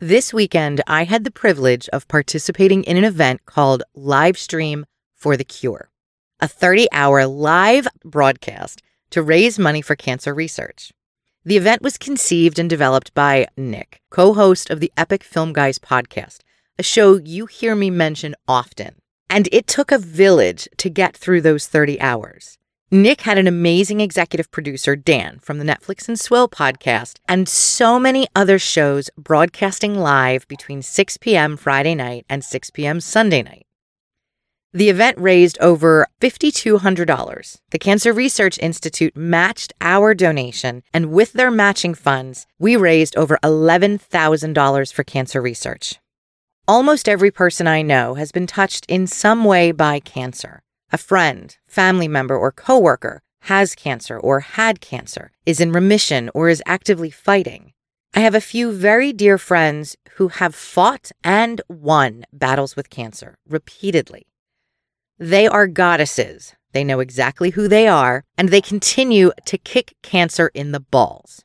This weekend, I had the privilege of participating in an event called Livestream for the Cure, a 30 hour live broadcast to raise money for cancer research. The event was conceived and developed by Nick, co host of the Epic Film Guys podcast, a show you hear me mention often. And it took a village to get through those 30 hours. Nick had an amazing executive producer, Dan, from the Netflix and Swill podcast, and so many other shows broadcasting live between 6 p.m. Friday night and 6 p.m. Sunday night. The event raised over $5,200. The Cancer Research Institute matched our donation, and with their matching funds, we raised over $11,000 for cancer research. Almost every person I know has been touched in some way by cancer a friend, family member, or coworker has cancer or had cancer, is in remission, or is actively fighting. I have a few very dear friends who have fought and won battles with cancer repeatedly. They are goddesses. They know exactly who they are, and they continue to kick cancer in the balls.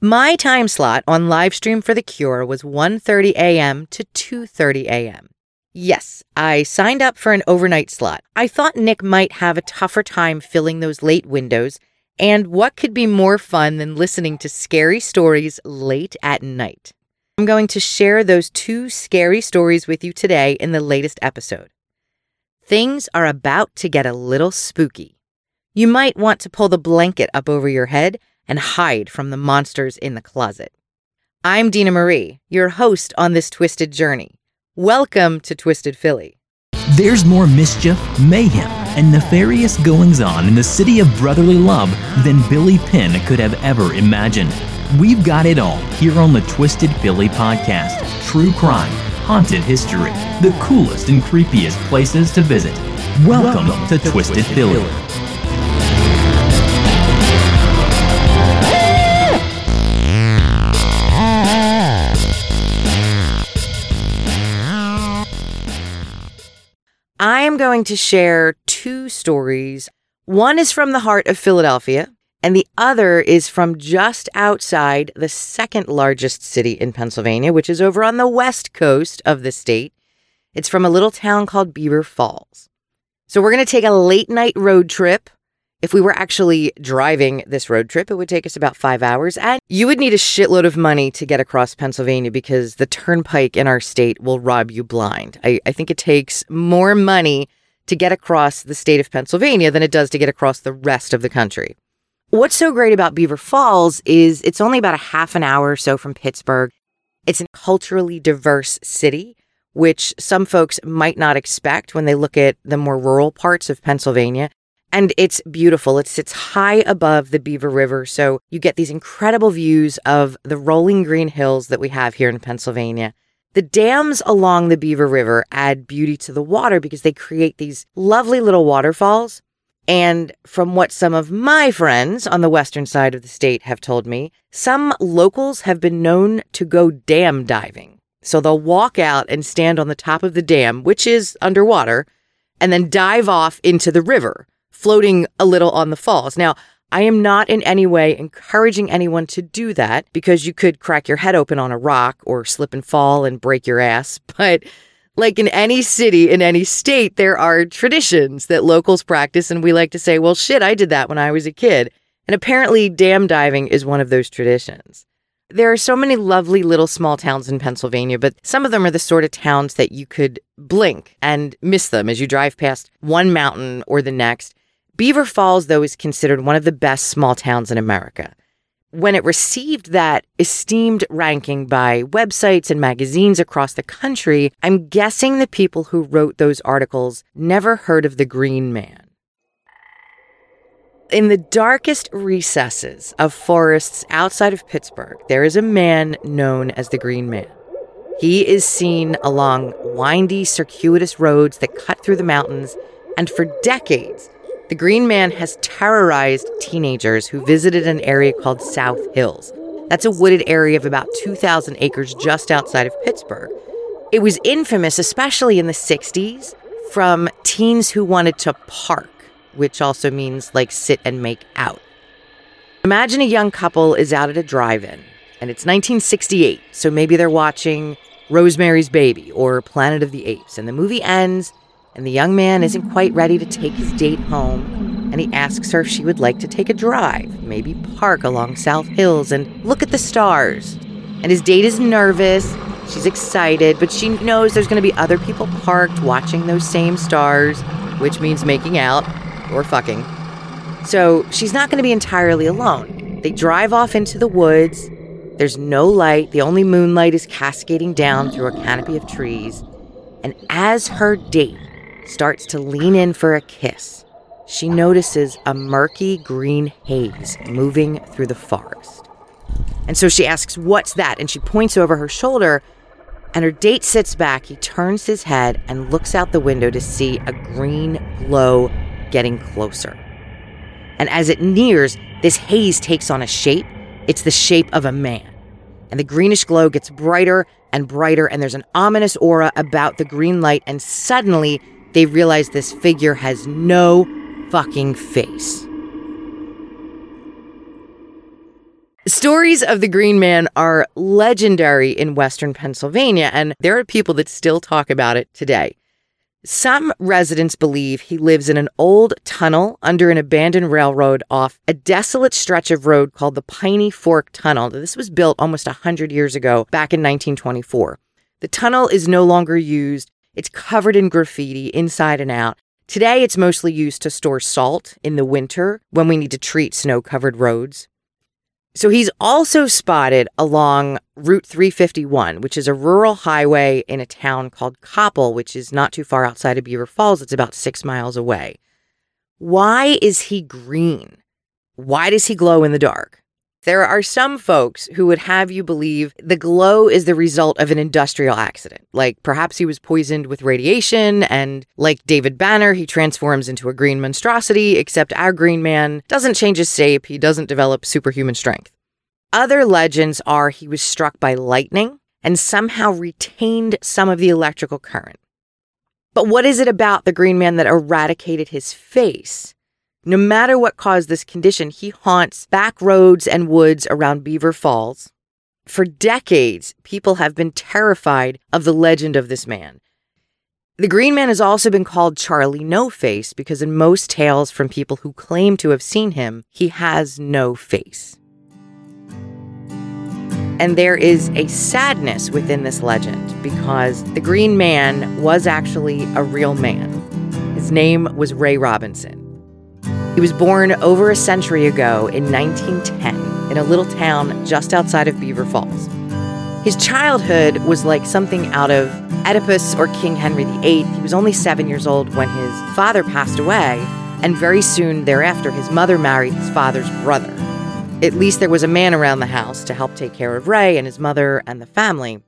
My time slot on livestream for the cure was 1:30 a.m. to 2:30 a.m. Yes, I signed up for an overnight slot. I thought Nick might have a tougher time filling those late windows, and what could be more fun than listening to scary stories late at night? I'm going to share those two scary stories with you today in the latest episode. Things are about to get a little spooky. You might want to pull the blanket up over your head and hide from the monsters in the closet. I'm Dina Marie, your host on this twisted journey. Welcome to Twisted Philly. There's more mischief, mayhem, and nefarious goings on in the city of brotherly love than Billy Penn could have ever imagined. We've got it all here on the Twisted Philly podcast true crime, haunted history, the coolest and creepiest places to visit. Welcome, Welcome to, to, Twisted, Twisted Philly. Philly. Going to share two stories. One is from the heart of Philadelphia, and the other is from just outside the second largest city in Pennsylvania, which is over on the west coast of the state. It's from a little town called Beaver Falls. So we're going to take a late night road trip if we were actually driving this road trip, it would take us about five hours, and you would need a shitload of money to get across Pennsylvania because the turnpike in our state will rob you blind. I, I think it takes more money to get across the state of Pennsylvania than it does to get across the rest of the country. What's so great about Beaver Falls is it's only about a half an hour or so from Pittsburgh. It's a culturally diverse city, which some folks might not expect when they look at the more rural parts of Pennsylvania. And it's beautiful. It sits high above the Beaver River. So you get these incredible views of the rolling green hills that we have here in Pennsylvania. The dams along the Beaver River add beauty to the water because they create these lovely little waterfalls. And from what some of my friends on the western side of the state have told me, some locals have been known to go dam diving. So they'll walk out and stand on the top of the dam, which is underwater, and then dive off into the river floating a little on the falls. Now, I am not in any way encouraging anyone to do that because you could crack your head open on a rock or slip and fall and break your ass. But like in any city, in any state, there are traditions that locals practice. And we like to say, well, shit, I did that when I was a kid. And apparently, dam diving is one of those traditions. There are so many lovely little small towns in Pennsylvania, but some of them are the sort of towns that you could blink and miss them as you drive past one mountain or the next. Beaver Falls, though, is considered one of the best small towns in America. When it received that esteemed ranking by websites and magazines across the country, I'm guessing the people who wrote those articles never heard of the Green Man. In the darkest recesses of forests outside of Pittsburgh, there is a man known as the Green Man. He is seen along windy, circuitous roads that cut through the mountains, and for decades, the Green Man has terrorized teenagers who visited an area called South Hills. That's a wooded area of about 2,000 acres just outside of Pittsburgh. It was infamous, especially in the 60s, from teens who wanted to park, which also means like sit and make out. Imagine a young couple is out at a drive in and it's 1968, so maybe they're watching Rosemary's Baby or Planet of the Apes, and the movie ends, and the young man isn't quite ready to take his date home, and he asks her if she would like to take a drive, maybe park along South Hills and look at the stars. And his date is nervous, she's excited, but she knows there's going to be other people parked watching those same stars, which means making out or fucking. So she's not going to be entirely alone. They drive off into the woods. There's no light. The only moonlight is cascading down through a canopy of trees. And as her date starts to lean in for a kiss, she notices a murky green haze moving through the forest. And so she asks, What's that? And she points over her shoulder, and her date sits back. He turns his head and looks out the window to see a green glow getting closer. And as it nears, this haze takes on a shape. It's the shape of a man. And the greenish glow gets brighter and brighter, and there's an ominous aura about the green light. And suddenly, they realize this figure has no fucking face. Stories of the Green Man are legendary in Western Pennsylvania, and there are people that still talk about it today. Some residents believe he lives in an old tunnel under an abandoned railroad off a desolate stretch of road called the Piney Fork Tunnel. This was built almost 100 years ago, back in 1924. The tunnel is no longer used. It's covered in graffiti inside and out. Today, it's mostly used to store salt in the winter when we need to treat snow covered roads. So he's also spotted along Route 351, which is a rural highway in a town called Koppel, which is not too far outside of Beaver Falls. It's about six miles away. Why is he green? Why does he glow in the dark? There are some folks who would have you believe the glow is the result of an industrial accident. Like perhaps he was poisoned with radiation, and like David Banner, he transforms into a green monstrosity, except our green man doesn't change his shape, he doesn't develop superhuman strength. Other legends are he was struck by lightning and somehow retained some of the electrical current. But what is it about the green man that eradicated his face? No matter what caused this condition, he haunts back roads and woods around Beaver Falls. For decades, people have been terrified of the legend of this man. The Green Man has also been called Charlie No Face because, in most tales from people who claim to have seen him, he has no face. And there is a sadness within this legend because the Green Man was actually a real man. His name was Ray Robinson. He was born over a century ago in 1910 in a little town just outside of Beaver Falls. His childhood was like something out of Oedipus or King Henry VIII. He was only seven years old when his father passed away, and very soon thereafter, his mother married his father's brother. At least there was a man around the house to help take care of Ray and his mother and the family.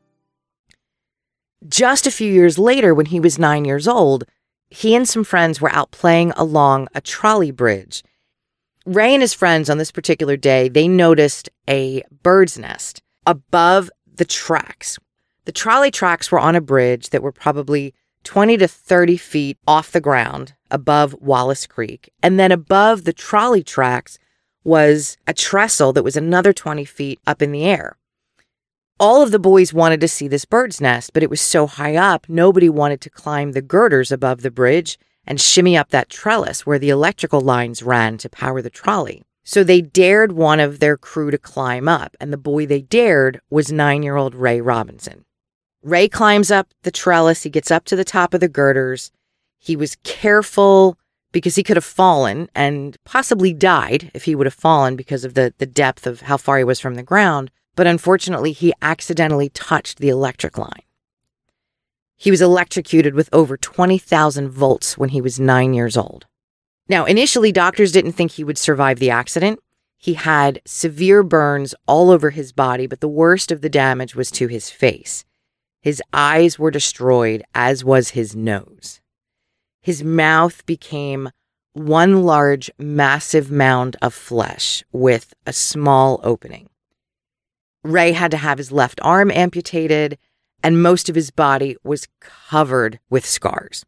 Just a few years later, when he was nine years old, he and some friends were out playing along a trolley bridge. Ray and his friends on this particular day, they noticed a bird's nest above the tracks. The trolley tracks were on a bridge that were probably 20 to 30 feet off the ground above Wallace Creek. And then above the trolley tracks was a trestle that was another 20 feet up in the air. All of the boys wanted to see this bird's nest, but it was so high up, nobody wanted to climb the girders above the bridge and shimmy up that trellis where the electrical lines ran to power the trolley. So they dared one of their crew to climb up, and the boy they dared was nine year old Ray Robinson. Ray climbs up the trellis, he gets up to the top of the girders. He was careful because he could have fallen and possibly died if he would have fallen because of the, the depth of how far he was from the ground but unfortunately, he accidentally touched the electric line. He was electrocuted with over 20,000 volts when he was nine years old. Now, initially, doctors didn't think he would survive the accident. He had severe burns all over his body, but the worst of the damage was to his face. His eyes were destroyed, as was his nose. His mouth became one large, massive mound of flesh with a small opening. Ray had to have his left arm amputated, and most of his body was covered with scars.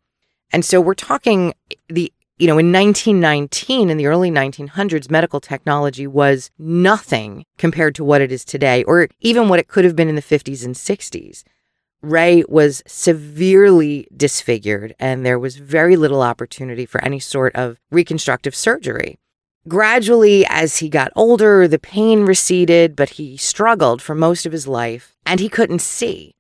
And so we're talking the you know, in 1919, in the early 1900s, medical technology was nothing compared to what it is today, or even what it could have been in the 50s and 60s. Ray was severely disfigured, and there was very little opportunity for any sort of reconstructive surgery. Gradually, as he got older, the pain receded, but he struggled for most of his life and he couldn't see.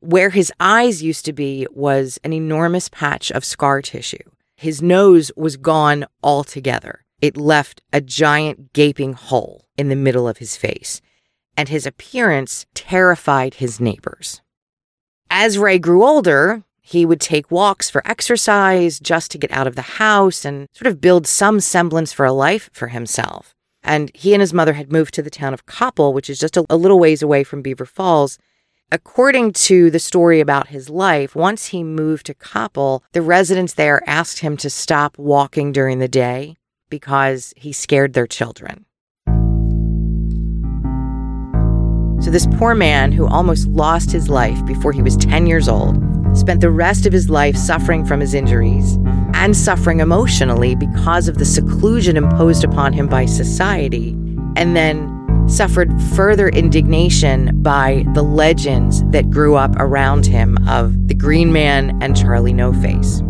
Where his eyes used to be was an enormous patch of scar tissue. His nose was gone altogether. It left a giant gaping hole in the middle of his face, and his appearance terrified his neighbors. As Ray grew older, he would take walks for exercise just to get out of the house and sort of build some semblance for a life for himself. And he and his mother had moved to the town of Koppel, which is just a, a, little ways away from Beaver Falls. According to the story about his life, once he moved to Koppel, the residents there asked him to stop walking during the day because he scared their children. So, this poor man who almost lost his life before he was 10 years old spent the rest of his life suffering from his injuries and suffering emotionally because of the seclusion imposed upon him by society, and then suffered further indignation by the legends that grew up around him of the Green Man and Charlie No Face.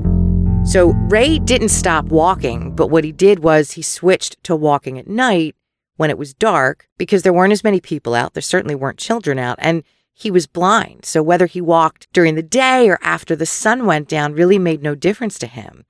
So Ray didn't stop walking, but what he did was he switched to walking at night when it was dark because there weren't as many people out. There certainly weren't children out. And he was blind. So whether he walked during the day or after the sun went down really made no difference to him.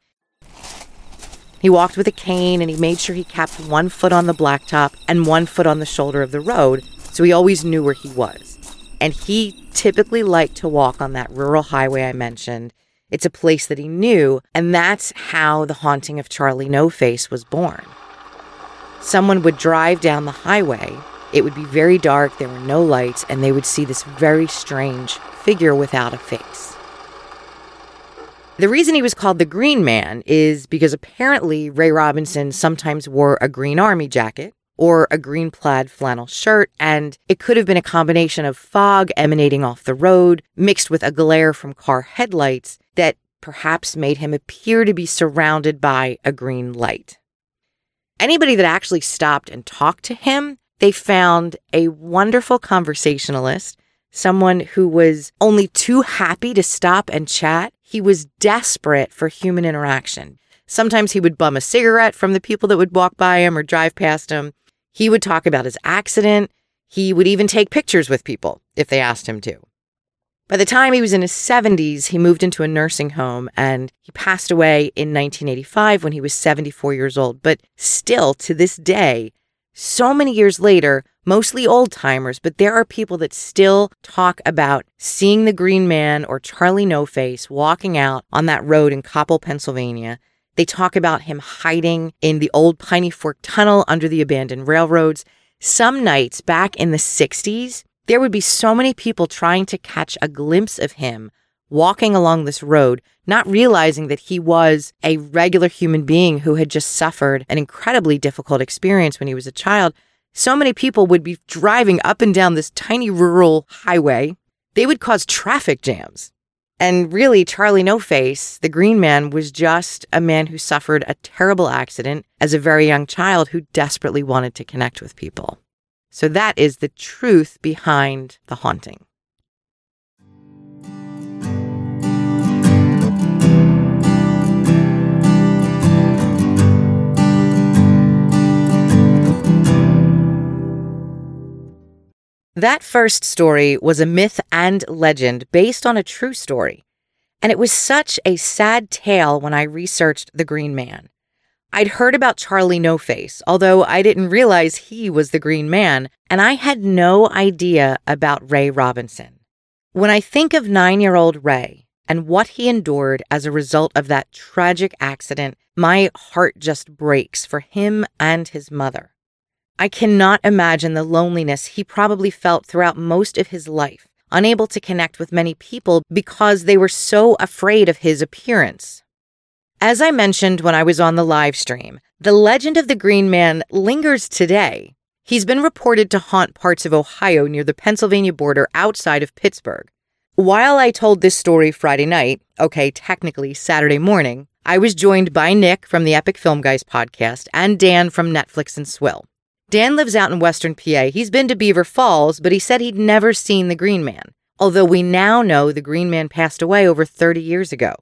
He walked with a cane and he made sure he kept one foot on the blacktop and one foot on the shoulder of the road so he always knew where he was. And he typically liked to walk on that rural highway I mentioned. It's a place that he knew, and that's how the haunting of Charlie No Face was born. Someone would drive down the highway it would be very dark, there were no lights, and they would see this very strange figure without a face. The reason he was called the Green Man is because apparently Ray Robinson sometimes wore a green army jacket or a green plaid flannel shirt, and it could have been a combination of fog emanating off the road mixed with a glare from car headlights that perhaps made him appear to be surrounded by a green light. Anybody that actually stopped and talked to him they found a wonderful conversationalist, someone who was only too happy to stop and chat. He was desperate for human interaction. Sometimes he would bum a cigarette from the people that would walk by him or drive past him. He would talk about his accident. He would even take pictures with people if they asked him to. By the time he was in his 70s, he moved into a nursing home and he passed away in 1985 when he was 74 years old. But still, to this day, so many years later, mostly old timers, but there are people that still talk about seeing the Green Man or Charlie No Face walking out on that road in Koppel, Pennsylvania. They talk about him hiding in the old Piney Fork Tunnel under the abandoned railroads. Some nights back in the 60s, there would be so many people trying to catch a glimpse of him walking along this road, not realizing that he was a regular human being who had just suffered an incredibly difficult experience when he was a child. So many people would be driving up and down this tiny rural highway. They would cause traffic jams. And really, Charlie No Face, the green man, was just a man who suffered a terrible accident as a very young child who desperately wanted to connect with people. So that is the truth behind the haunting. That first story was a myth and legend based on a true story. And it was such a sad tale when I researched The Green Man. I'd heard about Charlie No Face, although I didn't realize he was the Green Man, and I had no idea about Ray Robinson. When I think of nine year old Ray and what he endured as a result of that tragic accident, my heart just breaks for him and his mother. I cannot imagine the loneliness he probably felt throughout most of his life, unable to connect with many people because they were so afraid of his appearance. As I mentioned when I was on the live stream, the legend of the Green Man lingers today. He's been reported to haunt parts of Ohio near the Pennsylvania border outside of Pittsburgh. While I told this story Friday night, okay, technically Saturday morning, I was joined by Nick from the Epic Film Guys podcast and Dan from Netflix and Swill. Dan lives out in Western PA. He's been to Beaver Falls, but he said he'd never seen the Green Man, although we now know the Green Man passed away over 30 years ago.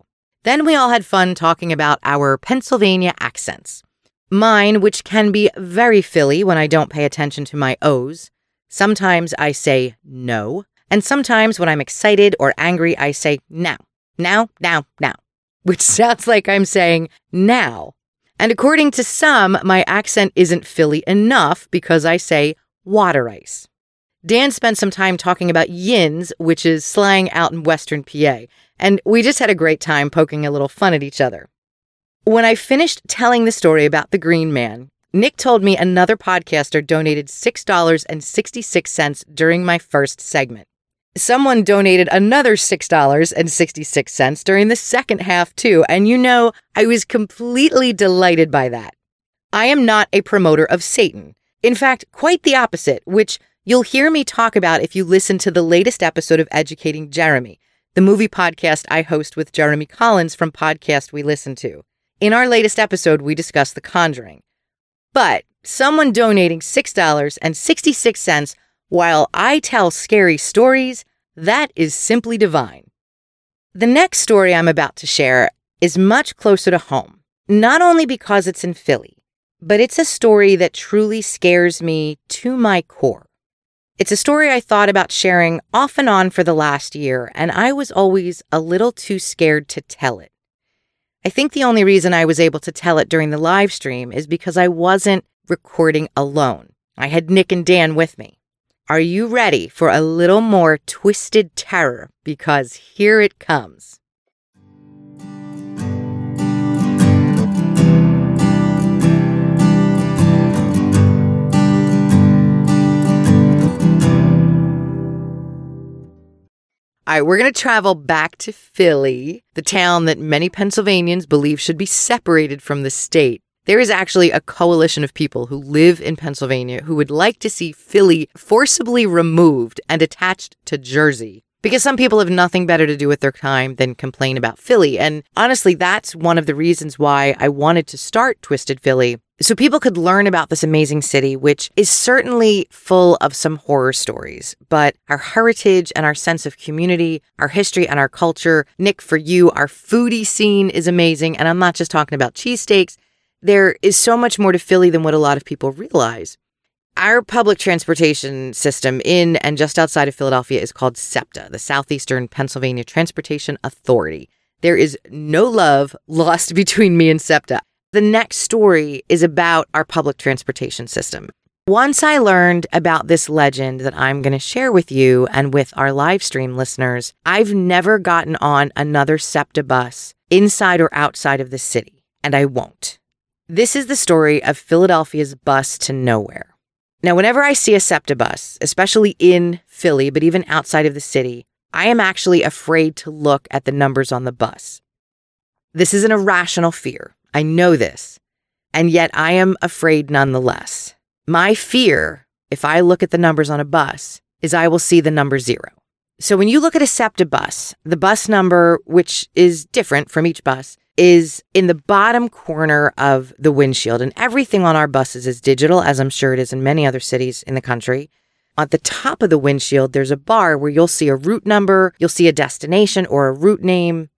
Then we all had fun talking about our Pennsylvania accents. Mine, which can be very Philly when I don't pay attention to my O's. Sometimes I say no, and sometimes when I'm excited or angry, I say now, now, now, now which sounds like I'm saying now. And according to some, my accent isn't Philly enough because I say water ice. Dan spent some time talking about yins, which is slang out in Western PA, and we just had a great time poking a little fun at each other. When I finished telling the story about the Green Man, Nick told me another podcaster donated $6.66 during my first segment. Someone donated another $6.66 during the second half, too. And you know, I was completely delighted by that. I am not a promoter of Satan. In fact, quite the opposite, which you'll hear me talk about if you listen to the latest episode of Educating Jeremy, the movie podcast I host with Jeremy Collins from Podcast We Listen to. In our latest episode, we discuss The Conjuring. But someone donating $6.66 while I tell scary stories, that is simply divine. The next story I'm about to share is much closer to home, not only because it's in Philly, but it's a story that truly scares me to my core. It's a story I thought about sharing off and on for the last year, and I was always a little too scared to tell it. I think the only reason I was able to tell it during the live stream is because I wasn't recording alone. I had Nick and Dan with me. Are you ready for a little more twisted terror? Because here it comes. All right, we're going to travel back to Philly, the town that many Pennsylvanians believe should be separated from the state. There is actually a coalition of people who live in Pennsylvania who would like to see Philly forcibly removed and attached to Jersey. Because some people have nothing better to do with their time than complain about Philly. And honestly, that's one of the reasons why I wanted to start Twisted Philly. So people could learn about this amazing city, which is certainly full of some horror stories, but our heritage and our sense of community, our history and our culture. Nick, for you, our foodie scene is amazing. And I'm not just talking about cheesesteaks. There is so much more to Philly than what a lot of people realize. Our public transportation system in and just outside of Philadelphia is called SEPTA, the Southeastern Pennsylvania Transportation Authority. There is no love lost between me and SEPTA. The next story is about our public transportation system. Once I learned about this legend that I'm going to share with you and with our live stream listeners, I've never gotten on another SEPTA bus inside or outside of the city, and I won't. This is the story of Philadelphia's bus to nowhere. Now, whenever I see a SEPTA bus, especially in Philly, but even outside of the city, I am actually afraid to look at the numbers on the bus. This is an irrational fear. I know this. And yet I am afraid nonetheless. My fear, if I look at the numbers on a bus, is I will see the number zero. So when you look at a SEPTA bus, the bus number, which is different from each bus, is in the bottom corner of the windshield. And everything on our buses is digital, as I'm sure it is in many other cities in the country. At the top of the windshield, there's a bar where you'll see a route number, you'll see a destination or a route name.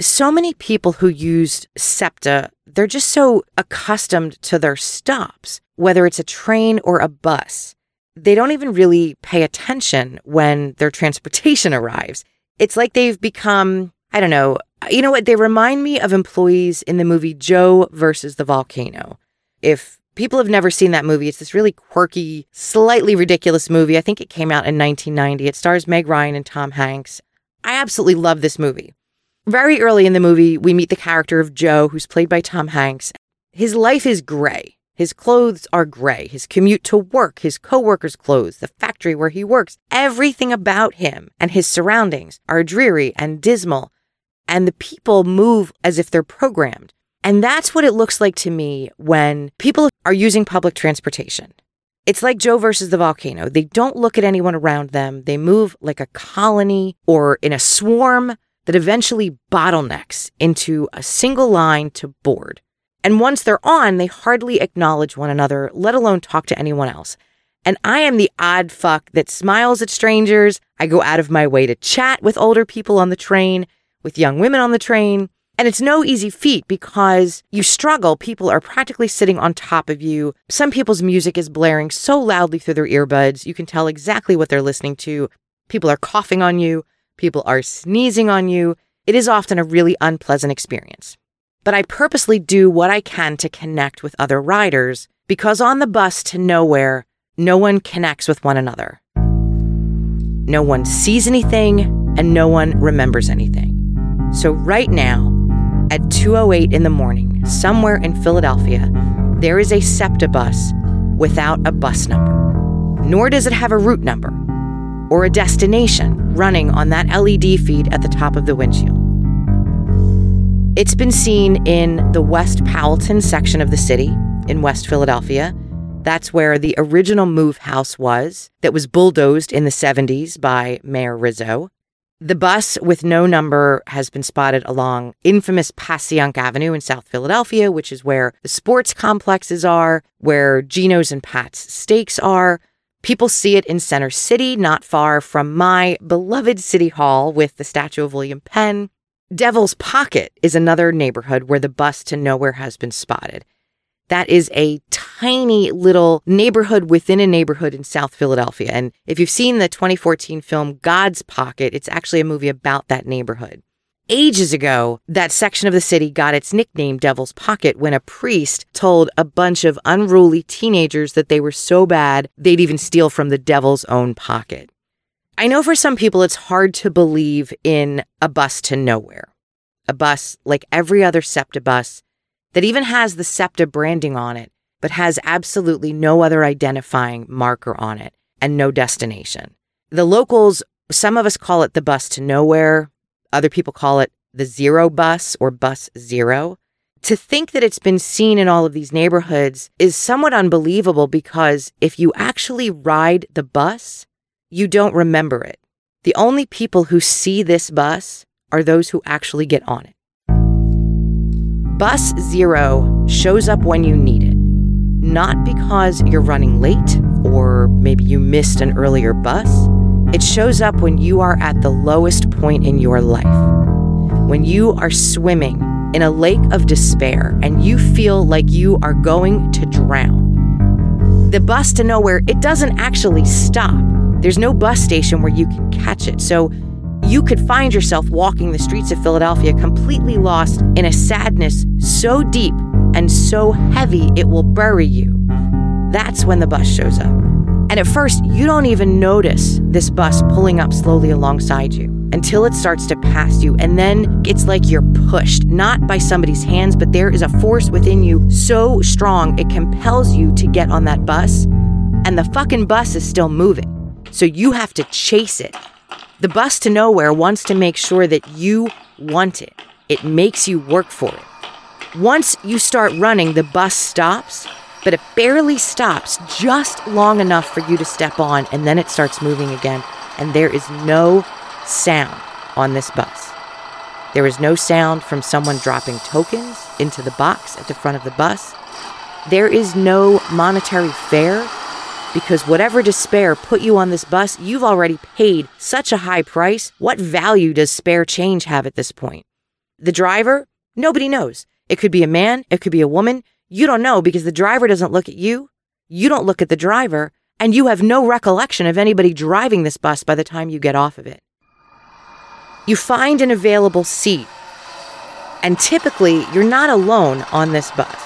So many people who use SEPTA, they're just so accustomed to their stops, whether it's a train or a bus. They don't even really pay attention when their transportation arrives. It's like they've become, I don't know, you know what? They remind me of employees in the movie Joe versus the Volcano. If people have never seen that movie, it's this really quirky, slightly ridiculous movie. I think it came out in 1990. It stars Meg Ryan and Tom Hanks. I absolutely love this movie. Very early in the movie, we meet the character of Joe, who's played by Tom Hanks. His life is gray. His clothes are gray. His commute to work, his coworkers' clothes, the factory where he works, everything about him and his surroundings are dreary and dismal and the people move as if they're programmed. And that's what it looks like to me when people are using public transportation. It's like Joe versus the volcano. They don't look at anyone around them. They move like a colony or in a swarm. that eventually bottlenecks into a single line to board. And once they're on, they hardly acknowledge one another, let alone talk to anyone else. And I am the odd fuck that smiles at strangers. I go out of my way to chat with older people on the train, with young women on the train. And it's no easy feat because you struggle. People are practically sitting on top of you. Some people's music is blaring so loudly through their earbuds, you can tell exactly what they're listening to. People are coughing on you. People are sneezing on you. It is often a really unpleasant experience. But I purposely do what I can to connect with other riders because on the bus to nowhere, no one connects with one another. No one sees anything and no one remembers anything. So right now, at 2:08 in the morning, somewhere in Philadelphia, there is a SEPTA bus without a bus number. Nor does it have a route number or a destination running on that LED feed at the top of the windshield. It's been seen in the West Powelton section of the city in West Philadelphia that's where the original move house was, that was bulldozed in the 70s by Mayor Rizzo. The bus with no number has been spotted along infamous Passyunk Avenue in South Philadelphia, which is where the sports complexes are, where Geno's and Pat's steaks are. People see it in Center City, not far from my beloved City Hall with the statue of William Penn. Devil's Pocket is another neighborhood where the bus to nowhere has been spotted. That is a tiny little neighborhood within a neighborhood in South Philadelphia. And if you've seen the 2014 film God's Pocket, it's actually a movie about that neighborhood. Ages ago, that section of the city got its nickname Devil's Pocket when a priest told a bunch of unruly teenagers that they were so bad they'd even steal from the devil's own pocket. I know for some people it's hard to believe in a bus to nowhere. A bus like every other SEPTA bus that even has the SEPTA branding on it, but has absolutely no other identifying marker on it and no destination. The locals, some of us call it the bus to nowhere, other people call it the zero bus or bus zero. To think that it's been seen in all of these neighborhoods is somewhat unbelievable because if you actually ride the bus, you don't remember it. The only people who see this bus are those who actually get on it. Bus Zero shows up when you need it, not because you're running late or maybe you missed an earlier bus. It shows up when you are at the lowest point in your life, when you are swimming in a lake of despair and you feel like you are going to drown. The bus to nowhere, it doesn't actually stop. There's no bus station where you can catch it. So you could find yourself walking the streets of Philadelphia completely lost in a sadness so deep and so heavy it will bury you. That's when the bus shows up. And at first, you don't even notice this bus pulling up slowly alongside you until it starts to pass you. And then it's like you're pushed, not by somebody's hands, but there is a force within you so strong it compels you to get on that bus. And the fucking bus is still moving. So you have to chase it the bus to nowhere wants to make sure that you want it. It makes you work for it. Once you start running, the bus stops, but it barely stops just long enough for you to step on, and then it starts moving again. And there is no sound on this bus. There is no sound from someone dropping tokens into the box at the front of the bus. There is no monetary fare because whatever despair put you on this bus, you've already paid such a high price. What value does spare change have at this point? The driver, nobody knows. It could be a man, it could be a woman. You don't know because the driver doesn't look at you. You don't look at the driver, and you have no recollection of anybody driving this bus by the time you get off of it. You find an available seat, and typically you're not alone on this bus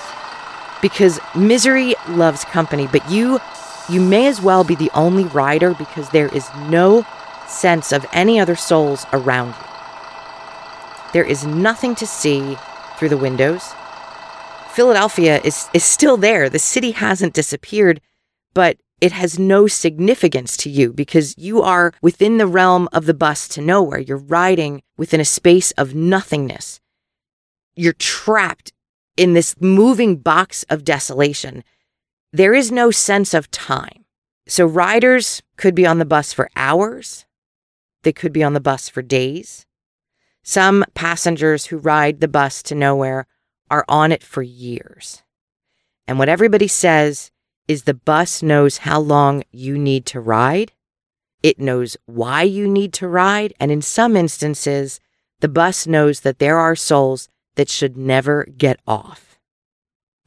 because misery loves company, but you you may as well be the only rider because there is no sense of any other souls around you. There is nothing to see through the windows. Philadelphia is, is still there. The city hasn't disappeared, but it has no significance to you because you are within the realm of the bus to nowhere. You're riding within a space of nothingness. You're trapped in this moving box of desolation there is no sense of time. So riders could be on the bus for hours. They could be on the bus for days. Some passengers who ride the bus to nowhere are on it for years. And what everybody says is the bus knows how long you need to ride. It knows why you need to ride. And in some instances, the bus knows that there are souls that should never get off.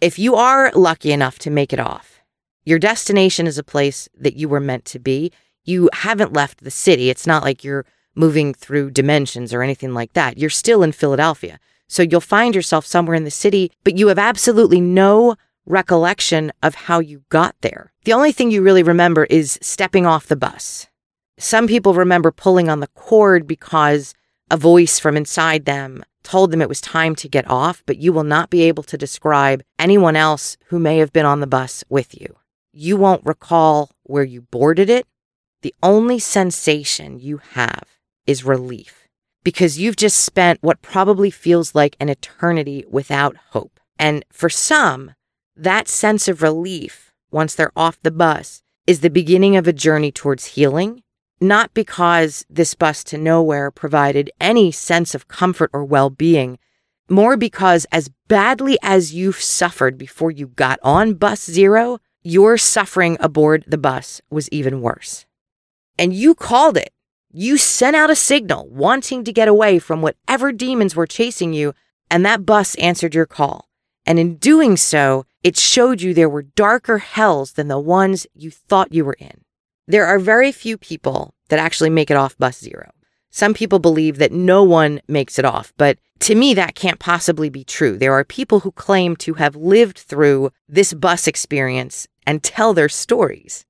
If you are lucky enough to make it off, your destination is a place that you were meant to be. You haven't left the city. It's not like you're moving through dimensions or anything like that. You're still in Philadelphia. So you'll find yourself somewhere in the city, but you have absolutely no recollection of how you got there. The only thing you really remember is stepping off the bus. Some people remember pulling on the cord because a voice from inside them told them it was time to get off, but you will not be able to describe anyone else who may have been on the bus with you. You won't recall where you boarded it. The only sensation you have is relief because you've just spent what probably feels like an eternity without hope. And for some, that sense of relief once they're off the bus is the beginning of a journey towards healing not because this bus to nowhere provided any sense of comfort or well being, more because as badly as you've suffered before you got on bus zero, your suffering aboard the bus was even worse. And you called it. You sent out a signal wanting to get away from whatever demons were chasing you, and that bus answered your call. And in doing so, it showed you there were darker hells than the ones you thought you were in. There are very few people that actually make it off bus zero. Some people believe that no one makes it off, but to me, that can't possibly be true. There are people who claim to have lived through this bus experience and tell their stories.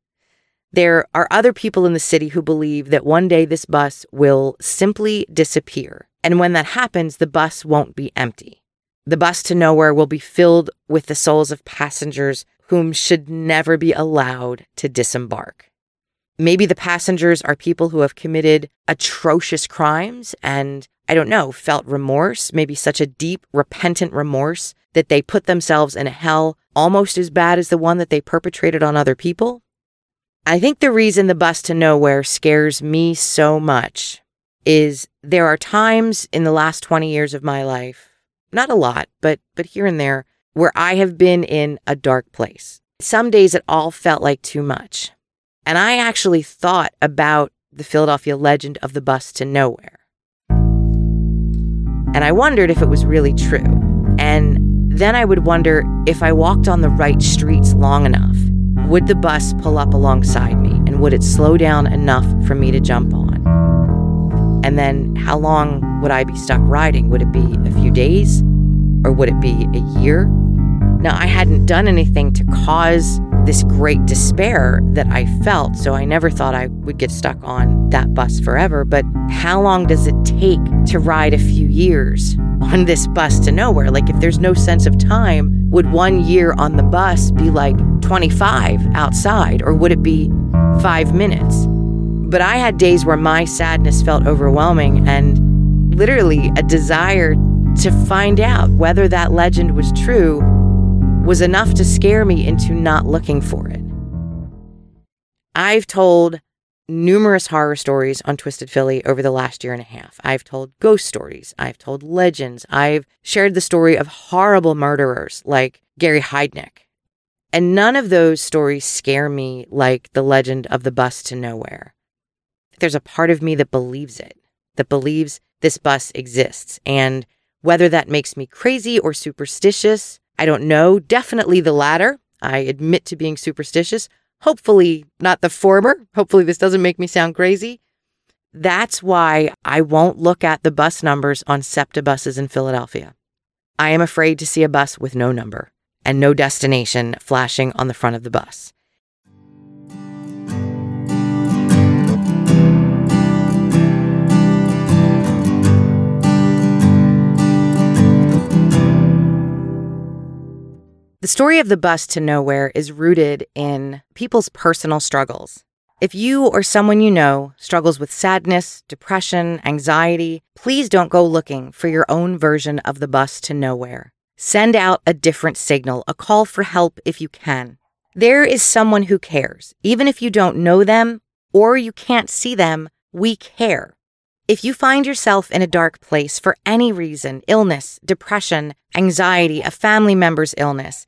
There are other people in the city who believe that one day this bus will simply disappear. And when that happens, the bus won't be empty. The bus to nowhere will be filled with the souls of passengers whom should never be allowed to disembark. Maybe the passengers are people who have committed atrocious crimes and, I don't know, felt remorse, maybe such a deep, repentant remorse that they put themselves in a hell almost as bad as the one that they perpetrated on other people. I think the reason the bus to nowhere scares me so much is there are times in the last 20 years of my life, not a lot, but but here and there, where I have been in a dark place. Some days it all felt like too much. And I actually thought about the Philadelphia legend of the bus to nowhere. And I wondered if it was really true. And then I would wonder if I walked on the right streets long enough, would the bus pull up alongside me and would it slow down enough for me to jump on? And then how long would I be stuck riding? Would it be a few days or would it be a year? Now, I hadn't done anything to cause this great despair that I felt, so I never thought I would get stuck on that bus forever. But how long does it take to ride a few years on this bus to nowhere? Like, if there's no sense of time, would one year on the bus be like 25 outside, or would it be five minutes? But I had days where my sadness felt overwhelming and literally a desire to find out whether that legend was true was enough to scare me into not looking for it. I've told numerous horror stories on Twisted Philly over the last year and a half. I've told ghost stories. I've told legends. I've shared the story of horrible murderers like Gary Heidnik. And none of those stories scare me like the legend of the bus to nowhere. There's a part of me that believes it, that believes this bus exists. And whether that makes me crazy or superstitious, I don't know. Definitely the latter. I admit to being superstitious. Hopefully, not the former. Hopefully, this doesn't make me sound crazy. That's why I won't look at the bus numbers on SEPTA buses in Philadelphia. I am afraid to see a bus with no number and no destination flashing on the front of the bus. The story of the bus to nowhere is rooted in people's personal struggles. If you or someone you know struggles with sadness, depression, anxiety, please don't go looking for your own version of the bus to nowhere. Send out a different signal, a call for help if you can. There is someone who cares. Even if you don't know them or you can't see them, we care. If you find yourself in a dark place for any reason illness, depression, anxiety, a family member's illness,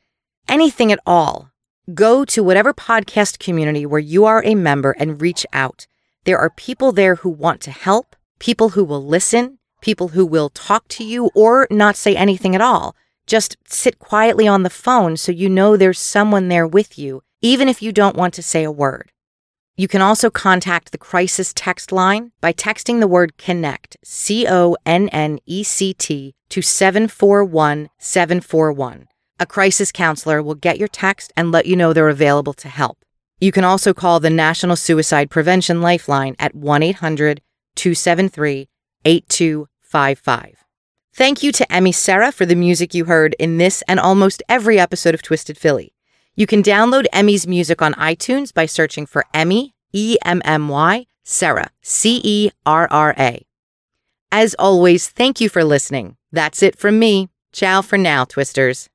anything at all go to whatever podcast community where you are a member and reach out. There are people there who want to help, people who will listen, people who will talk to you or not say anything at all. Just sit quietly on the phone so you know there's someone there with you, even if you don't want to say a word. You can also contact the crisis text line by texting the word connect, C O N N E C T, to 741 741. A crisis counselor will get your text and let you know they're available to help. You can also call the National Suicide Prevention Lifeline at 1 800 273 8255. Thank you to Emmy Cerra for the music you heard in this and almost every episode of Twisted Philly. You can download Emmy's music on iTunes by searching for Emmy, E M M Y, Cerra, C E R R A. As always, thank you for listening. That's it from me. Ciao for now, Twisters.